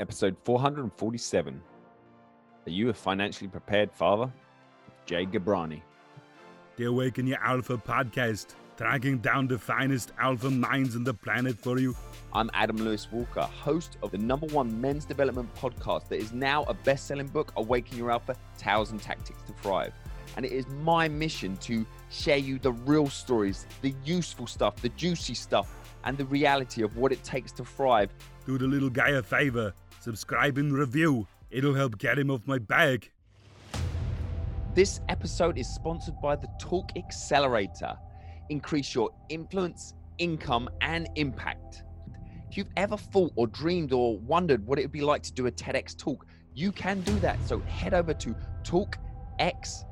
episode 447. Are you a financially prepared father? Jay Gabrani. The Awaken Your Alpha podcast, tracking down the finest alpha minds on the planet for you. I'm Adam Lewis Walker, host of the number one men's development podcast that is now a best selling book, Awaken Your Alpha Tales and Tactics to Thrive. And it is my mission to share you the real stories, the useful stuff, the juicy stuff, and the reality of what it takes to thrive. Do the little guy a favor, subscribe and review. It'll help get him off my back. This episode is sponsored by the Talk Accelerator. Increase your influence, income, and impact. If you've ever thought or dreamed or wondered what it would be like to do a TEDx talk, you can do that. So head over to talkx,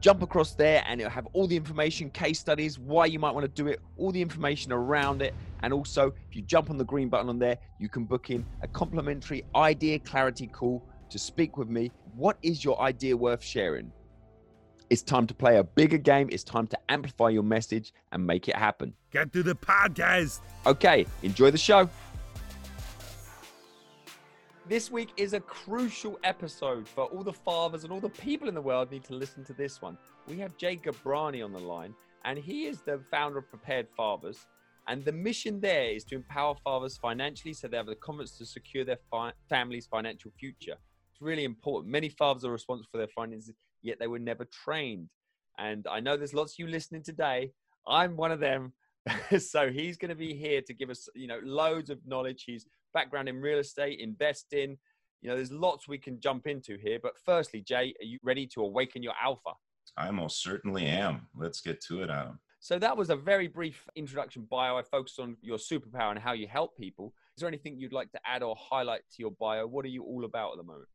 Jump across there and it'll have all the information, case studies, why you might want to do it, all the information around it. And also, if you jump on the green button on there, you can book in a complimentary idea clarity call to speak with me. What is your idea worth sharing? It's time to play a bigger game. It's time to amplify your message and make it happen. Get to the podcast. Okay, enjoy the show. This week is a crucial episode for all the fathers and all the people in the world need to listen to this one. We have Jay Gabrani on the line, and he is the founder of Prepared Fathers. And the mission there is to empower fathers financially so they have the confidence to secure their fi- family's financial future. It's really important. Many fathers are responsible for their finances, yet they were never trained. And I know there's lots of you listening today. I'm one of them. so he's going to be here to give us, you know, loads of knowledge. He's background in real estate, investing. You know, there's lots we can jump into here. But firstly, Jay, are you ready to awaken your alpha? I most certainly am. Let's get to it, Adam. So that was a very brief introduction bio. I focused on your superpower and how you help people. Is there anything you'd like to add or highlight to your bio? What are you all about at the moment?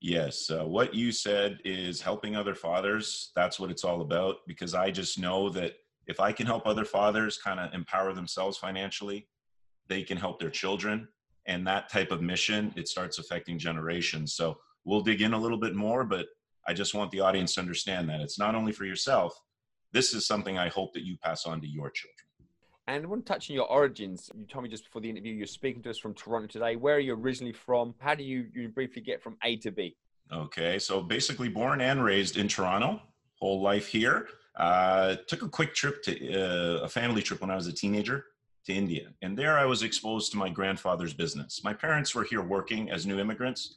Yes, uh, what you said is helping other fathers. That's what it's all about because I just know that if I can help other fathers kind of empower themselves financially, they can help their children. And that type of mission, it starts affecting generations. So we'll dig in a little bit more, but I just want the audience to understand that it's not only for yourself. This is something I hope that you pass on to your children. And I want to touch on your origins. You told me just before the interview you're speaking to us from Toronto today. Where are you originally from? How do you, you briefly get from A to B? Okay, so basically born and raised in Toronto, whole life here. Uh, took a quick trip to uh, a family trip when I was a teenager to India. And there I was exposed to my grandfather's business. My parents were here working as new immigrants.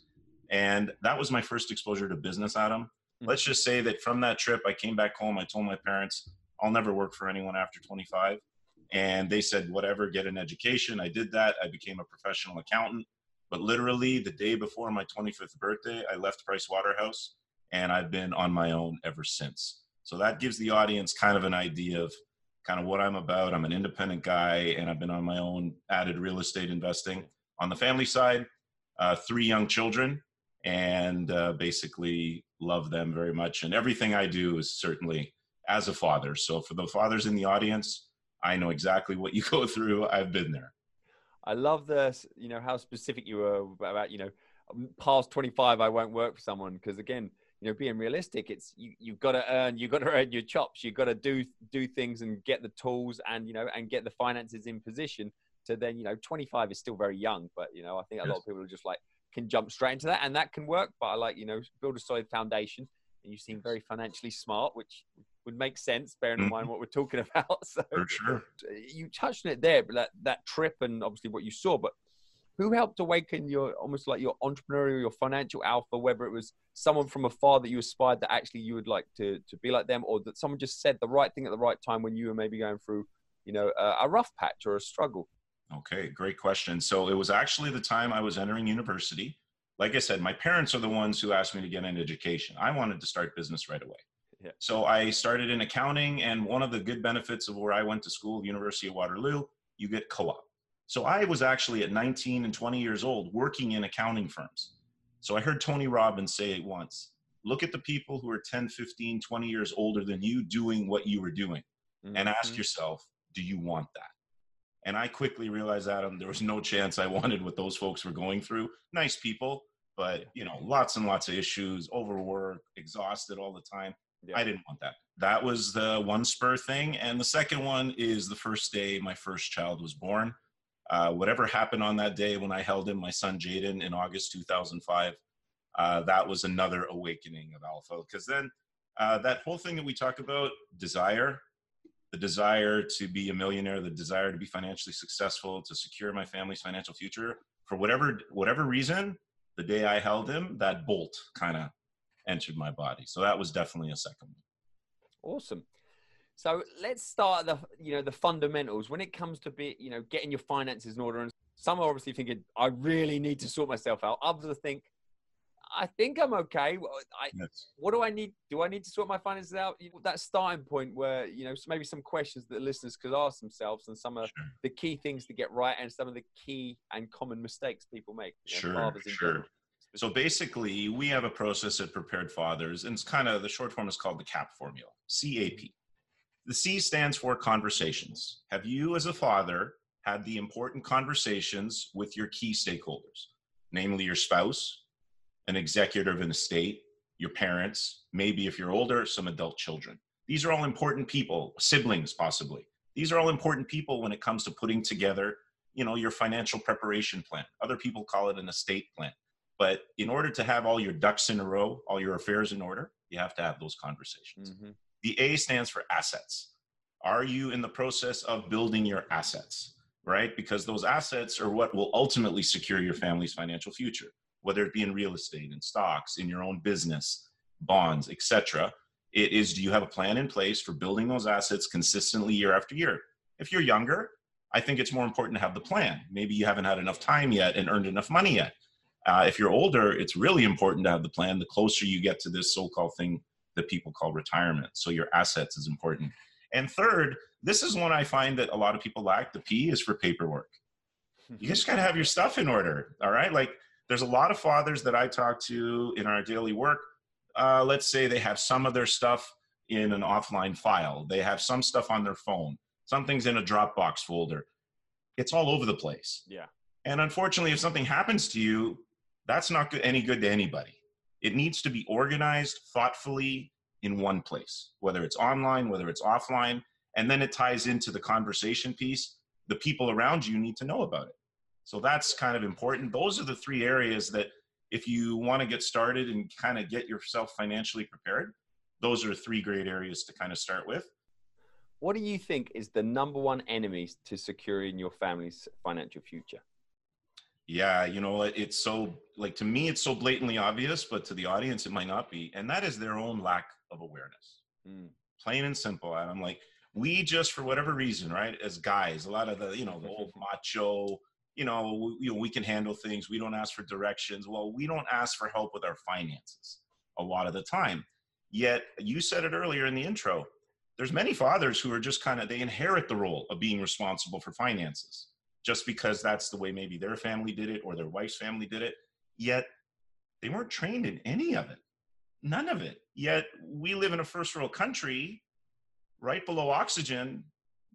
And that was my first exposure to business, Adam. Mm-hmm. Let's just say that from that trip, I came back home. I told my parents, I'll never work for anyone after 25. And they said, whatever, get an education. I did that. I became a professional accountant. But literally, the day before my 25th birthday, I left Price Waterhouse and I've been on my own ever since. So that gives the audience kind of an idea of kind of what I'm about. I'm an independent guy and I've been on my own, added real estate investing. On the family side, uh, three young children and uh, basically love them very much. And everything I do is certainly as a father. So for the fathers in the audience, I know exactly what you go through. I've been there. I love this, you know, how specific you were about, you know, past 25, I won't work for someone. Because again, you know being realistic it's you, you've got to earn you've got to earn your chops. You've got to do do things and get the tools and you know and get the finances in position to then you know 25 is still very young but you know i think a lot of people are just like can jump straight into that and that can work but i like you know build a solid foundation and you seem very financially smart which would make sense bearing in mind mm-hmm. what we're talking about. So for sure. you touched on it there but that, that trip and obviously what you saw but who helped awaken your almost like your entrepreneurial, your financial alpha, whether it was someone from afar that you aspired that actually you would like to, to be like them, or that someone just said the right thing at the right time when you were maybe going through, you know, a, a rough patch or a struggle? Okay, great question. So it was actually the time I was entering university. Like I said, my parents are the ones who asked me to get an education. I wanted to start business right away. Yeah. So I started in accounting, and one of the good benefits of where I went to school, University of Waterloo, you get co-op. So I was actually at 19 and 20 years old working in accounting firms. So I heard Tony Robbins say it once look at the people who are 10, 15, 20 years older than you doing what you were doing mm-hmm. and ask mm-hmm. yourself, do you want that? And I quickly realized, Adam, there was no chance I wanted what those folks were going through. Nice people, but you know, lots and lots of issues, overwork, exhausted all the time. Yeah. I didn't want that. That was the one spur thing. And the second one is the first day my first child was born. Uh, whatever happened on that day when I held him, my son Jaden, in August 2005, uh, that was another awakening of alpha. Because then uh, that whole thing that we talk about desire, the desire to be a millionaire, the desire to be financially successful, to secure my family's financial future, for whatever whatever reason, the day I held him, that bolt kind of entered my body. So that was definitely a second one. Awesome. So let's start the you know the fundamentals when it comes to be you know getting your finances in order. And some are obviously thinking I really need to sort myself out. Others think I think I'm okay. I, yes. What do I need? Do I need to sort my finances out? That starting point where, you know, maybe some questions that listeners could ask themselves and some of sure. the key things to get right and some of the key and common mistakes people make. Sure, know, sure. So basically, we have a process at Prepared Fathers, and it's kind of the short form is called the CAP formula, CAP. The C stands for conversations. Have you, as a father, had the important conversations with your key stakeholders, namely your spouse, an executor in the state, your parents, maybe if you're older, some adult children. These are all important people, siblings possibly. These are all important people when it comes to putting together, you know, your financial preparation plan. Other people call it an estate plan. But in order to have all your ducks in a row, all your affairs in order, you have to have those conversations. Mm-hmm. The A stands for assets. Are you in the process of building your assets? Right? Because those assets are what will ultimately secure your family's financial future whether it be in real estate, in stocks, in your own business, bonds, etc. It is do you have a plan in place for building those assets consistently year after year? If you're younger, I think it's more important to have the plan. Maybe you haven't had enough time yet and earned enough money yet. Uh, if you're older, it's really important to have the plan. The closer you get to this so-called thing that people call retirement, so your assets is important. And third, this is one I find that a lot of people lack. The P is for paperwork. You just got to have your stuff in order. All right, like there's a lot of fathers that I talk to in our daily work. Uh, let's say they have some of their stuff in an offline file, they have some stuff on their phone, something's in a Dropbox folder. It's all over the place. Yeah. And unfortunately, if something happens to you, that's not good, any good to anybody. It needs to be organized thoughtfully in one place, whether it's online, whether it's offline, and then it ties into the conversation piece. The people around you need to know about it. So that's kind of important. Those are the three areas that if you want to get started and kind of get yourself financially prepared, those are three great areas to kind of start with. What do you think is the number one enemy to securing your family's financial future? Yeah, you know, it's so like to me, it's so blatantly obvious, but to the audience, it might not be. And that is their own lack of awareness. Mm. Plain and simple. And I'm like, we just, for whatever reason, right, as guys, a lot of the, you know, the old macho, you know, we, you know, we can handle things. We don't ask for directions. Well, we don't ask for help with our finances a lot of the time. Yet, you said it earlier in the intro. There's many fathers who are just kind of they inherit the role of being responsible for finances just because that's the way maybe their family did it or their wife's family did it. Yet, they weren't trained in any of it. None of it. Yet, we live in a first world country right below oxygen.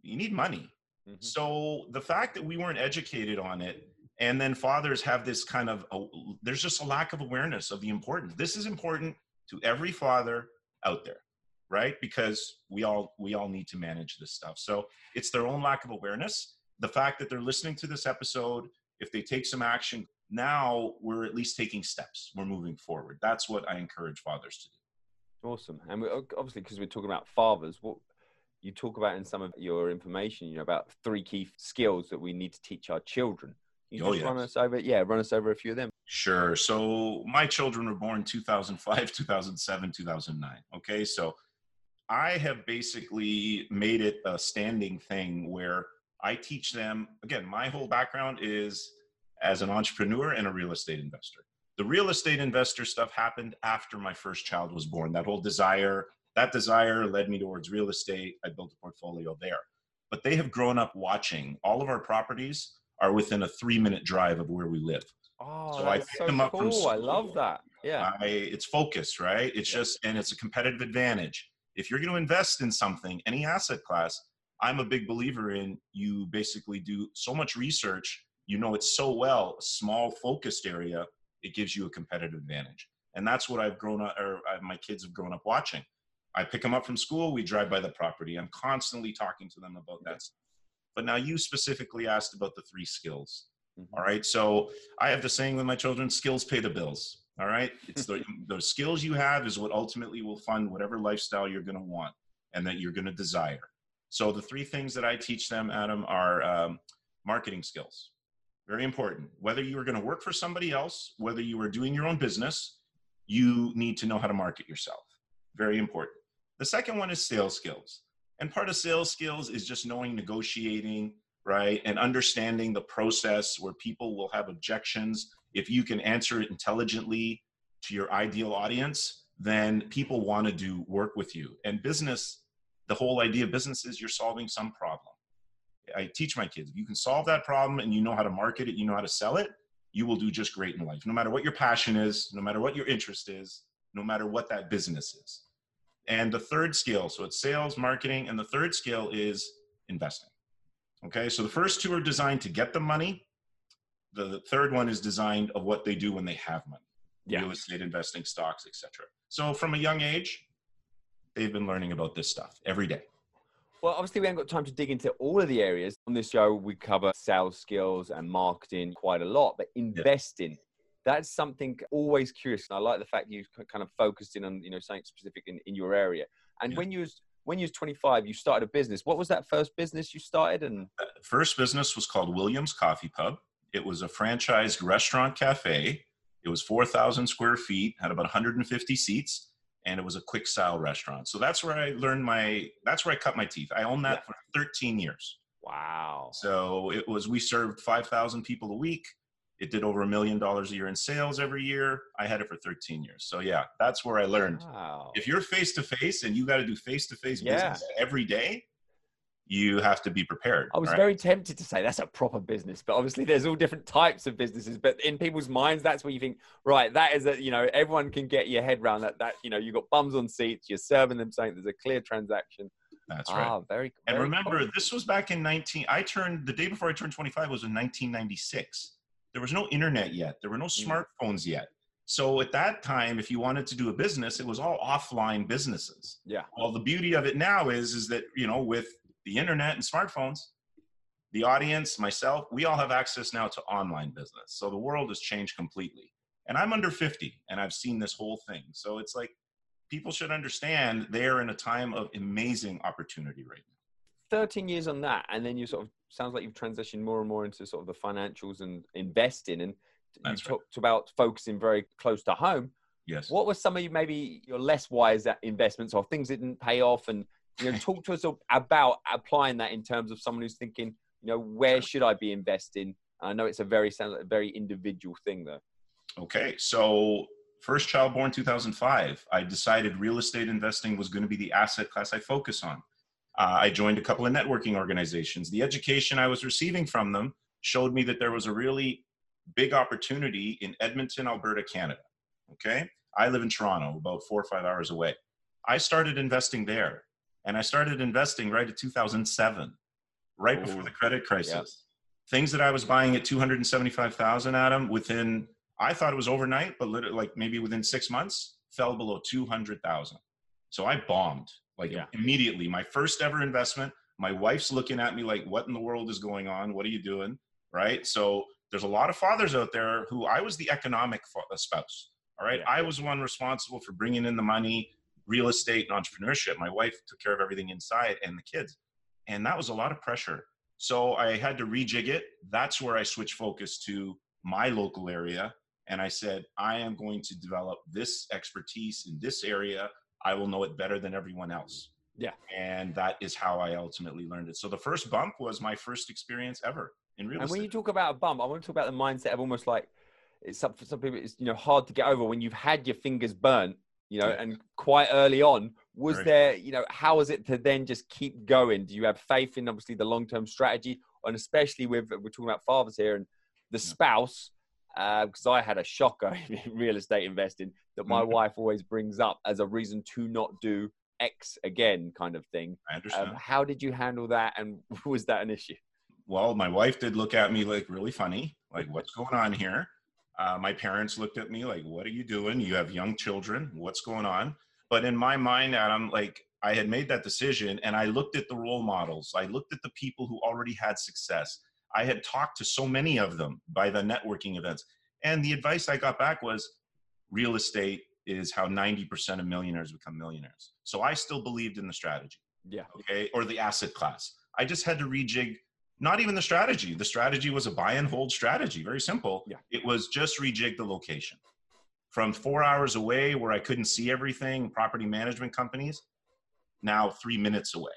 You need money Mm-hmm. So the fact that we weren't educated on it, and then fathers have this kind of, a, there's just a lack of awareness of the importance. This is important to every father out there, right? Because we all we all need to manage this stuff. So it's their own lack of awareness. The fact that they're listening to this episode, if they take some action, now we're at least taking steps. We're moving forward. That's what I encourage fathers to do. Awesome. And we, obviously, because we're talking about fathers, what you talk about in some of your information, you know, about three key skills that we need to teach our children. you oh, just yes. run us over, yeah, run us over a few of them. Sure. So my children were born 2005, 2007, 2009. Okay. So I have basically made it a standing thing where I teach them, again, my whole background is as an entrepreneur and a real estate investor. The real estate investor stuff happened after my first child was born. That whole desire that desire led me towards real estate. I built a portfolio there. But they have grown up watching. All of our properties are within a three minute drive of where we live. Oh, so I so them up cool. school. I love that. Yeah. I, it's focused, right? It's yeah. just, and it's a competitive advantage. If you're going to invest in something, any asset class, I'm a big believer in you basically do so much research. You know it so well, small focused area, it gives you a competitive advantage. And that's what I've grown up, or uh, my kids have grown up watching. I pick them up from school. We drive by the property. I'm constantly talking to them about that. But now you specifically asked about the three skills. Mm-hmm. All right. So I have the saying with my children: skills pay the bills. All right. It's the, the skills you have is what ultimately will fund whatever lifestyle you're going to want and that you're going to desire. So the three things that I teach them, Adam, are um, marketing skills. Very important. Whether you are going to work for somebody else, whether you are doing your own business, you need to know how to market yourself. Very important. The second one is sales skills. And part of sales skills is just knowing negotiating, right? And understanding the process where people will have objections. If you can answer it intelligently to your ideal audience, then people want to do work with you. And business, the whole idea of business is you're solving some problem. I teach my kids, if you can solve that problem and you know how to market it, you know how to sell it, you will do just great in life. No matter what your passion is, no matter what your interest is, no matter what that business is. And the third skill, so it's sales, marketing, and the third skill is investing. Okay, so the first two are designed to get the money. The third one is designed of what they do when they have money. Yeah. Real estate investing, stocks, etc. So from a young age, they've been learning about this stuff every day. Well, obviously, we haven't got time to dig into all of the areas. On this show, we cover sales skills and marketing quite a lot, but investing, yeah. that's something always curious. And I like the fact you kind of focused in on, you know, something specific in, in your area. And yeah. when you was when you was 25, you started a business. What was that first business you started? And uh, first business was called Williams Coffee Pub. It was a franchised restaurant cafe. It was 4,000 square feet, had about 150 seats, and it was a quick style restaurant. So that's where I learned my. That's where I cut my teeth. I owned that yeah. for 13 years. Wow. So it was. We served 5,000 people a week. It did over a million dollars a year in sales every year. I had it for 13 years. So yeah, that's where I learned. Wow. If you're face to face and you got to do face to face business every day, you have to be prepared. I was right? very tempted to say that's a proper business, but obviously there's all different types of businesses. But in people's minds, that's where you think, right, that is a, you know, everyone can get your head around that, that, you know, you've got bums on seats, you're serving them something, there's a clear transaction. That's right. Ah, very, very And remember, cool. this was back in 19, I turned, the day before I turned 25 was in 1996. There was no internet yet. There were no mm. smartphones yet. So at that time, if you wanted to do a business, it was all offline businesses. Yeah. Well, the beauty of it now is, is that you know, with the internet and smartphones, the audience, myself, we all have access now to online business. So the world has changed completely. And I'm under 50, and I've seen this whole thing. So it's like people should understand they are in a time of amazing opportunity right now. 13 years on that and then you sort of sounds like you've transitioned more and more into sort of the financials and investing and That's you right. talked about focusing very close to home yes what were some of you maybe your less wise investments or things that didn't pay off and you know talk to us about applying that in terms of someone who's thinking you know where should i be investing i know it's a very a very individual thing though okay so first child born 2005 i decided real estate investing was going to be the asset class i focus on uh, I joined a couple of networking organizations. The education I was receiving from them showed me that there was a really big opportunity in Edmonton, Alberta, Canada. Okay. I live in Toronto, about four or five hours away. I started investing there and I started investing right at 2007, right Ooh. before the credit crisis. Yep. Things that I was buying at 275,000, Adam, within, I thought it was overnight, but literally like maybe within six months, fell below 200,000. So I bombed like yeah. immediately. My first ever investment. My wife's looking at me like, "What in the world is going on? What are you doing?" Right. So there's a lot of fathers out there who I was the economic uh, spouse. All right. Yeah. I was one responsible for bringing in the money, real estate, and entrepreneurship. My wife took care of everything inside and the kids, and that was a lot of pressure. So I had to rejig it. That's where I switched focus to my local area. And I said, I am going to develop this expertise in this area I will know it better than everyone else. Yeah. And that is how I ultimately learned it. So the first bump was my first experience ever in real and estate. And when you talk about a bump, I want to talk about the mindset of almost like it's some, for some people it's you know hard to get over when you've had your fingers burnt, you know, and quite early on. Was Very there, you know, how was it to then just keep going? Do you have faith in obviously the long term strategy, and especially with we're talking about fathers here and the spouse? because uh, I had a shocker in real estate investing that my mm-hmm. wife always brings up as a reason to not do X again, kind of thing. I understand. Um, how did you handle that, and was that an issue? Well, my wife did look at me like really funny, like what's going on here. Uh, my parents looked at me like, "What are you doing? You have young children. What's going on?" But in my mind, Adam, like I had made that decision and I looked at the role models. I looked at the people who already had success. I had talked to so many of them by the networking events. And the advice I got back was real estate is how 90% of millionaires become millionaires. So I still believed in the strategy. Yeah. Okay. Or the asset class. I just had to rejig not even the strategy. The strategy was a buy and hold strategy. Very simple. Yeah. It was just rejig the location from four hours away where I couldn't see everything, property management companies, now three minutes away.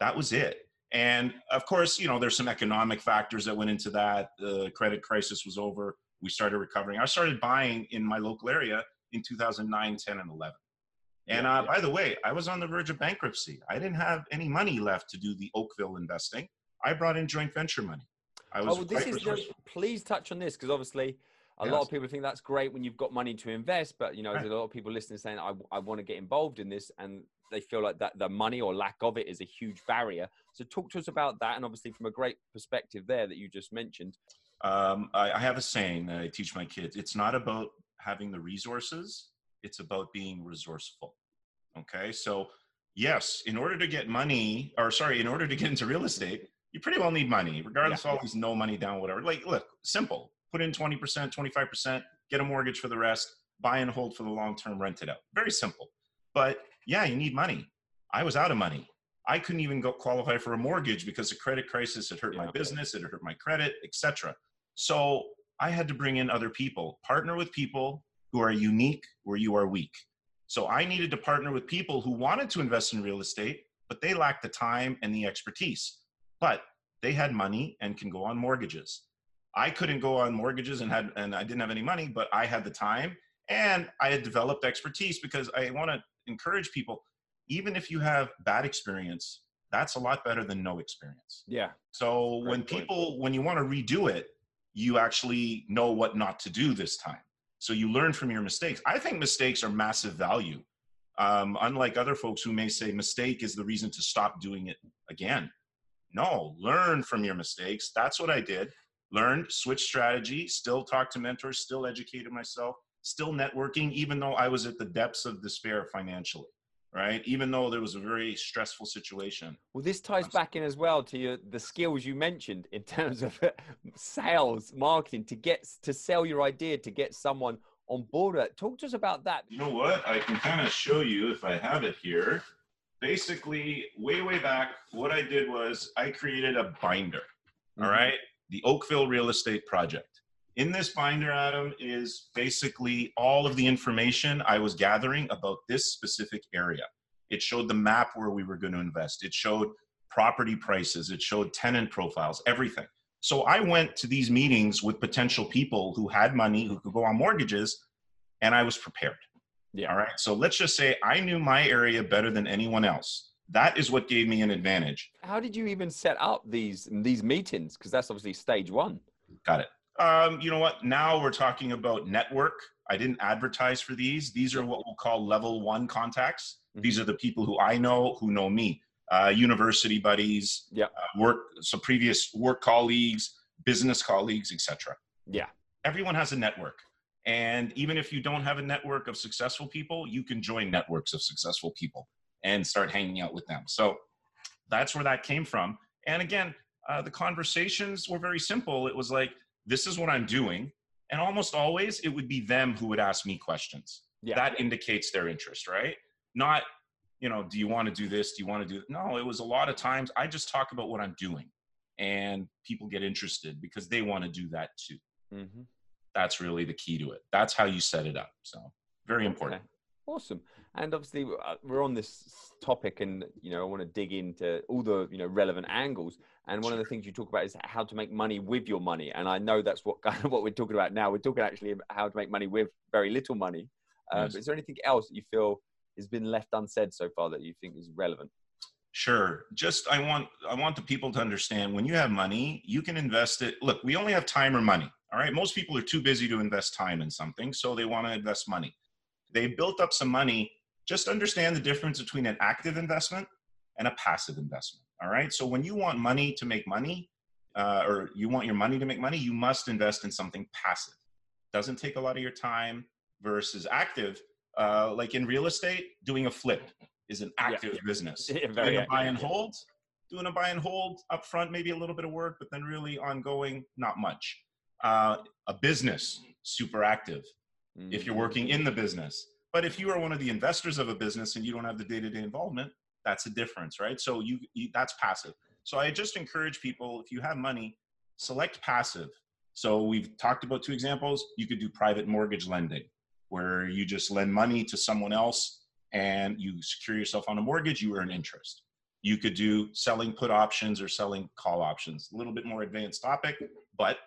That was it. And of course, you know, there's some economic factors that went into that. The credit crisis was over. We started recovering. I started buying in my local area in 2009, 10, and 11. And uh, yeah. by the way, I was on the verge of bankruptcy. I didn't have any money left to do the Oakville investing. I brought in joint venture money. I was Oh, well, this is the, please touch on this because obviously a lot of people think that's great when you've got money to invest, but you know, Right. there's a lot of people listening saying, I, I want to get involved in this and they feel like that the money or lack of it is a huge barrier. So talk to us about that. And obviously from a great perspective there that you just mentioned. Um, I, I have a saying that I teach my kids. It's not about having the resources. It's about being resourceful. Okay. So yes, in order to get money or sorry, in order to get into real estate, you pretty well need money, regardless Yeah. of all these no money down, whatever. Like, look, simple. Put in 20%, 25%, get a mortgage for the rest, buy and hold for the long term, rent it out. Very simple. But yeah, you need money. I was out of money. I couldn't even go qualify for a mortgage because the credit crisis had hurt my Yeah. business, it had hurt my credit, etc. So I had to bring in other people, partner with people who are unique where you are weak. So I needed to partner with people who wanted to invest in real estate, but they lacked the time and the expertise. But they had money and can go on mortgages. I couldn't go on mortgages and had and I didn't have any money, but I had the time and I had developed expertise because I want to encourage people even if you have bad experience, that's a lot better than no experience. Yeah. So Great when point. people, when you want to redo it, you actually know what not to do this time. So you learn from your mistakes. I think mistakes are massive value. Um, unlike other folks who may say mistake is the reason to stop doing it again. No, learn from your mistakes. That's what I did. Learned, switch strategy, still talk to mentors, still educated myself, still networking, even though I was at the depths of despair financially, right? Even though there was a very stressful situation. Well, this ties back in as well to your, the skills you mentioned in terms of uh, sales, marketing, to get to sell your idea, to get someone on board. Uh, talk to us about that. You know what? I can kind of show you if I have it here. Basically, way, way back, what I did was I created a binder. All Mhm. right. The Oakville Real Estate Project. In this binder, Adam, is basically all of the information I was gathering about this specific area. It showed the map where we were going to invest, it showed property prices, it showed tenant profiles, everything. So I went to these meetings with potential people who had money, who could go on mortgages, and I was prepared. Yeah. All right. So let's just say I knew my area better than anyone else. That is what gave me an advantage. How did you even set up these these meetings? Because that's obviously stage one. Got it. Um, you know what? Now we're talking about network. I didn't advertise for these. These are what we'll call level one contacts. Mhm. These are the people who I know who know me. Uh, university buddies, Yeah. uh, work, so previous work colleagues, business colleagues, etc. Yeah. Everyone has a network. And even if you don't have a network of successful people, you can join networks of successful people and start hanging out with them. So that's where that came from. And again, uh, the conversations were very simple. It was like, this is what I'm doing. And almost always it would be them who would ask me questions. Yeah. That indicates their interest, right? Not, you know, do you want to do this? Do you want to do No, it was a lot of times I just talk about what I'm doing and people get interested because they want to do that too. hmm That's really the key to it. That's how you set it up. So very important. Okay. Awesome. And obviously, uh, we're on this topic, and you know, I want to dig into all the you know relevant angles. And one of the things you talk about is how to make money with your money. And I know that's what kind of what we're talking about now. We're talking actually about how to make money with very little money. Uh, is there anything else that you feel has been left unsaid so far that you think is relevant? Sure. Just I want I want the people to understand when you have money, you can invest it. Look, we only have time or money. All right. Most people are too busy to invest time in something, so they want to invest money. They built up some money. Just understand the difference between an active investment and a passive investment. All right. So when you want money to make money, uh, or you want your money to make money, you must invest in something passive. Doesn't take a lot of your time versus active. Uh, like in real estate, doing a flip is an Yeah. active business. Yeah, Doing a buy and hold, doing a buy and hold up front, maybe a little bit of work, but then really ongoing, not much. Uh, a business, super active if you're working in the business. But if you are one of the investors of a business and you don't have the day-to-day involvement, that's a difference, right? So you, you that's passive. So I just encourage people if you have money, select passive. So we've talked about two examples. You could do private mortgage lending where you just lend money to someone else and you secure yourself on a mortgage, you earn interest. You could do selling put options or selling call options. A little bit more advanced topic, but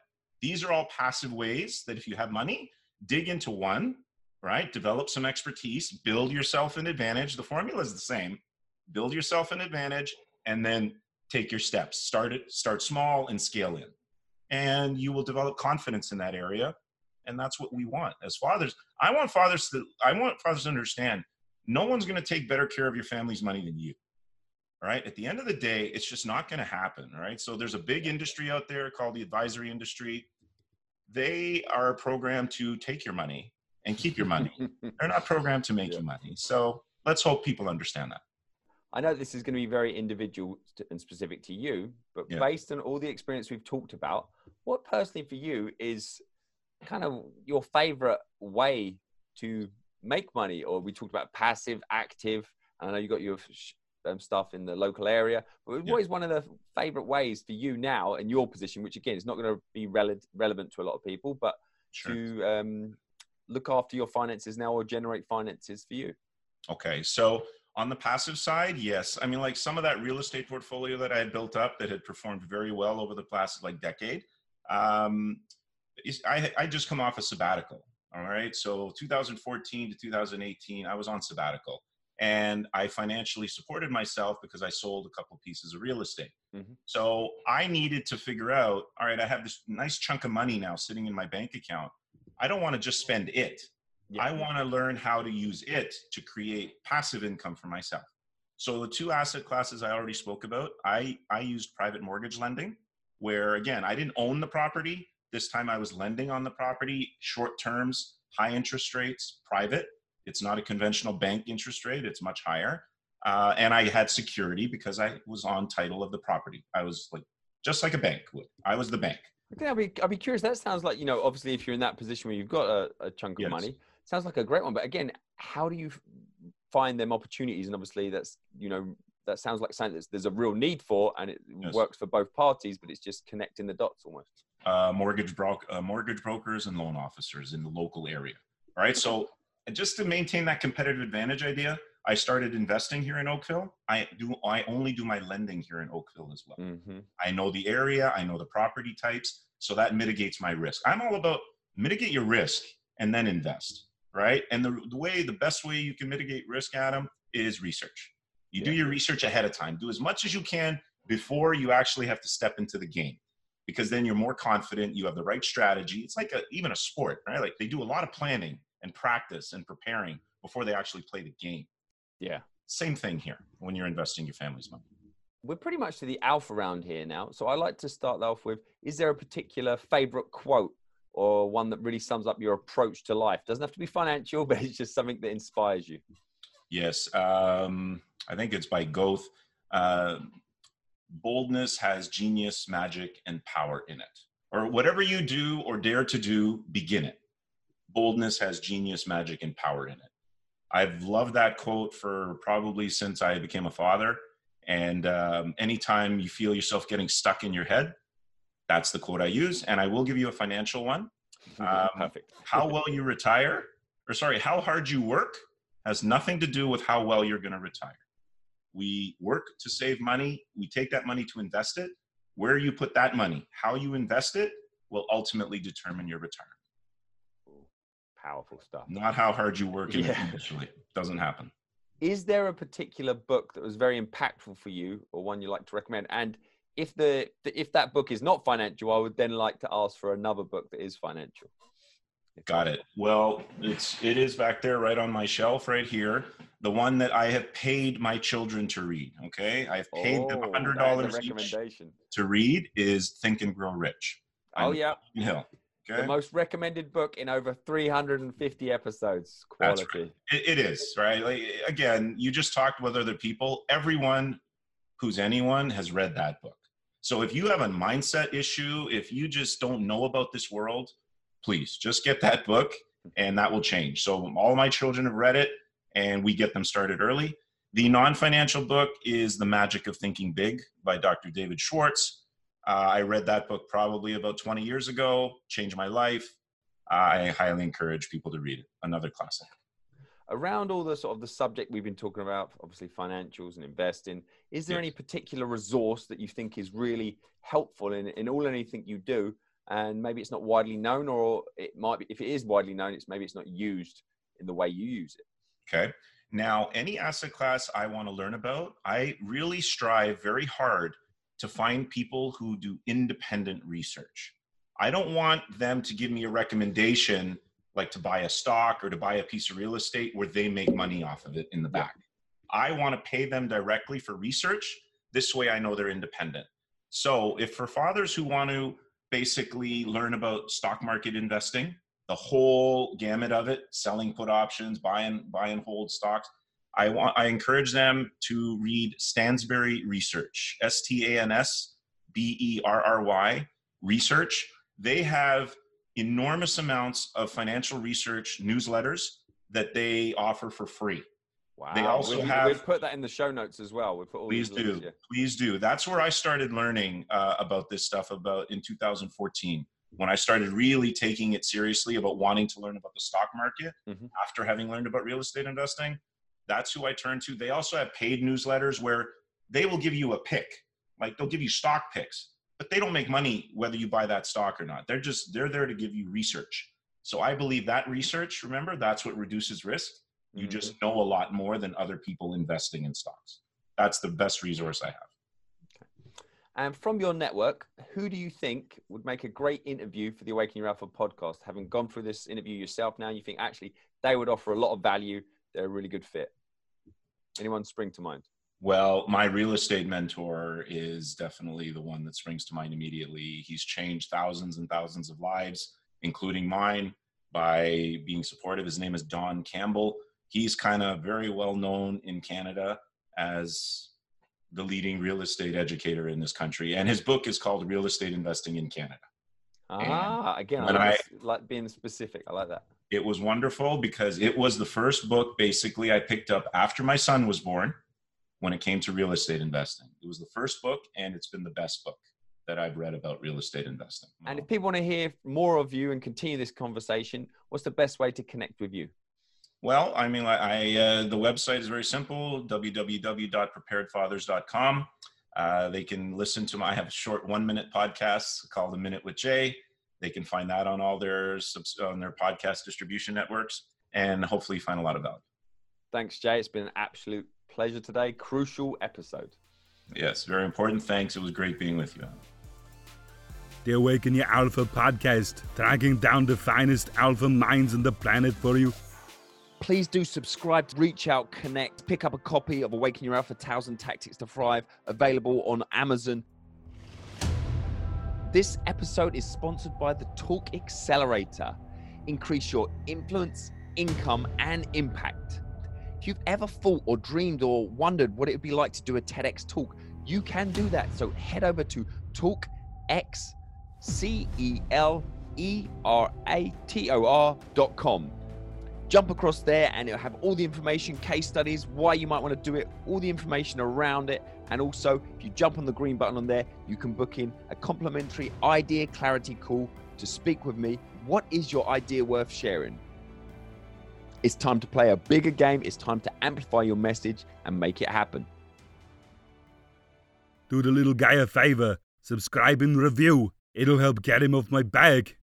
these are all passive ways that if you have money, dig into one, right? Develop some expertise, build yourself an advantage. The formula is the same. Build yourself an advantage and then take your steps. Start it, start small and scale in. And you will develop confidence in that area. And that's what we want as fathers. I want fathers to I want fathers to understand no one's going to take better care of your family's money than you. All right. At the end of the day, it's just not going to happen. All right. So there's a big industry out there called the advisory industry. They are programmed to take your money and keep your money. They're not programmed to make Yeah. you money. So let's hope people understand that. I know this is going to be very individual and specific to you, but Yeah. based on all the experience we've talked about, what personally for you is kind of your favorite way to make money? Or we talked about passive, active. I know you got your um, stuff in the local area, but Yeah. what is one of the favorite ways for you now in your position, which again is not going to be rele- relevant to a lot of people, but Sure. to um, look after your finances now or generate finances for you? Okay. So on the passive side, yes. I mean, like some of that real estate portfolio that I had built up that had performed very well over the past like decade. Um, is- I, I just come off a sabbatical. All right. So 2014 to 2018, I was on sabbatical and I financially supported myself because I sold a couple pieces of real estate. Mhm. So I needed to figure out, all right, I have this nice chunk of money now sitting in my bank account. I don't want to just spend it. Yeah. I want to learn how to use it to create passive income for myself. So the two asset classes I already spoke about, I, I used private mortgage lending, where again, I didn't own the property. This time I was lending on the property, short terms, high interest rates, private. It's not a conventional bank interest rate, it's much higher. Uh, and I had security because I was on title of the property. I was like, just like a bank would. I was the bank. Okay, I'll be, I'll be curious. That sounds like, you know, obviously if you're in that position where you've got a, a chunk of Yes. money, sounds like a great one. But again, how do you find them opportunities? And obviously that's, you know, that sounds like something that's, there's a real need for and it Yes. works for both parties, but it's just connecting the dots almost. uh, mortgage bro- uh, mortgage brokers and loan officers in the local area. All right. So and just to maintain that competitive advantage idea, I started investing here in Oakville. I do. I only do my lending here in Oakville as well. Mm-hmm. I know the area. I know the property types, so that mitigates my risk. I'm all about mitigate your risk and then invest. Right. And the, the way, the best way you can mitigate risk, Adam, is research. You do your research ahead of time. Do as much as you can before you actually have to step into the game because then you're more confident you have the right strategy it's like a, even a sport right like they do a lot of planning and practice and preparing before they actually play the game Yeah. same thing here when you're investing your family's money We're pretty much to the alpha round here now. So I like to start off with, is there a particular favorite quote or one that really sums up your approach to life? Doesn't have to be financial, but it's just something that inspires you. yes um, i think it's by goethe uh, boldness has genius magic and power in it or whatever you do or dare to do begin it boldness has genius magic and power in it. I've loved that quote for probably since i became a father. And um, anytime you feel yourself getting stuck in your head that's the quote i use. And i will give you a financial one. Um, Perfect. how well you retire or sorry how hard you work has nothing to do with how well you're going to retire. We work to save money. We take that money to invest it. Where you put that money how you invest it will ultimately determine your retirement Powerful stuff. not how hard you work Yeah. initially doesn't happen Is there a particular book that was very impactful for you, or one you like to recommend? And if the if that book is not financial, I would then like to ask for another book that is financial. Got it well it's it is back there right on my shelf right here the one that i have paid my children to read okay i've paid them Oh, a hundred that is a dollars each recommendation. to read is think and grow rich Oh I'm- yeah, Hill. Okay. The most recommended book in over 350 episodes. Quality. It, it is right. Like again, you just talked with other people. Everyone who's anyone has read that book. So if you have a mindset issue, if you just don't know about this world, please just get that book, and that will change. So all my children have read it, and we get them started early. The non-financial book is The Magic of Thinking Big by Dr. David Schwartz. Uh, I read that book probably about 20 years ago, changed my life. I highly encourage people to read it. Another classic. Around all the sort of the subject we've been talking about, obviously financials and investing, is there Yes. any particular resource that you think is really helpful in, in all anything you do? And maybe it's not widely known, or it might be, if it is widely known, it's maybe it's not used in the way you use it. Okay. Now, any asset class I want to learn about, I really strive very hard to find people who do independent research. I don't want them to give me a recommendation like to buy a stock or to buy a piece of real estate where they make money off of it in the back. I want to pay them directly for research. This way I know they're independent. So, if for fathers who want to basically learn about stock market investing, the whole gamut of it, selling put options, buy and buy and hold stocks. I want I encourage them to read Stansberry Research, S T A N S B E R R Y Research. They have enormous amounts of financial research newsletters that they offer for free. Wow. They also we, have- We've put that in the show notes as well. We put all Please these links, do. yeah. Please do. That's where I started learning uh, about this stuff about in 2014 when I started really taking it seriously about wanting to learn about the stock market Mhm. after having learned about real estate investing. That's who I turn to. They also have paid newsletters where they will give you a pick. Like they'll give you stock picks, but they don't make money whether you buy that stock or not. They're just they're there to give you research. So I believe that research, remember, that's what reduces risk. You Mhm. just know a lot more than other people investing in stocks. That's the best resource I have. And from your network, who do you think would make a great interview for the Awakening Your Alpha podcast? Having gone through this interview yourself now, you think actually they would offer a lot of value. They're a really good fit. Anyone spring to mind? Well, my real estate mentor is definitely the one that springs to mind immediately. He's changed thousands and thousands of lives, including mine, by being supportive. His name is Don Campbell. He's kind of very well known in Canada as the leading real estate educator in this country. And his book is called Real Estate Investing in Canada. Ah, again, I like, this- like being specific. I like that. It was wonderful because it was the first book basically I picked up after my son was born when it came to real estate investing. It was the first book and it's been the best book that I've read about real estate investing. And if people want to hear more of you and continue this conversation, what's the best way to connect with you? Well, I mean, I, I uh, the website is very simple: www.preparedfathers.com. Uh, they can listen to my. I have a short one-minute podcast called "A Minute with Jay." They can find that on all their subs- on their podcast distribution networks, and hopefully find a lot of value. Thanks, Jay. It's been an absolute pleasure today. Crucial episode. Yes, very important. Thanks. It was great being with you. The Awaken Your Alpha podcast, tracking down the finest alpha minds on the planet for you. Please do subscribe, reach out, connect, pick up a copy of Awaken Your Alpha Tales and Tactics to Thrive, available on Amazon. This episode is sponsored by the Talk Accelerator. Increase your influence, income, and impact. If you've ever thought or dreamed or wondered what it would be like to do a TEDx talk, you can do that. So head over to talkx, C L R A T O R dot com jump across there and it'll have all the information, case studies, why you might want to do it, all the information around it. And also, if you jump on the green button on there, you can book in a complimentary idea clarity call to speak with me. What is your idea worth sharing? It's time to play a bigger game. It's time to amplify your message and make it happen. Do the little guy a favor, subscribe and review. It'll help get him off my back.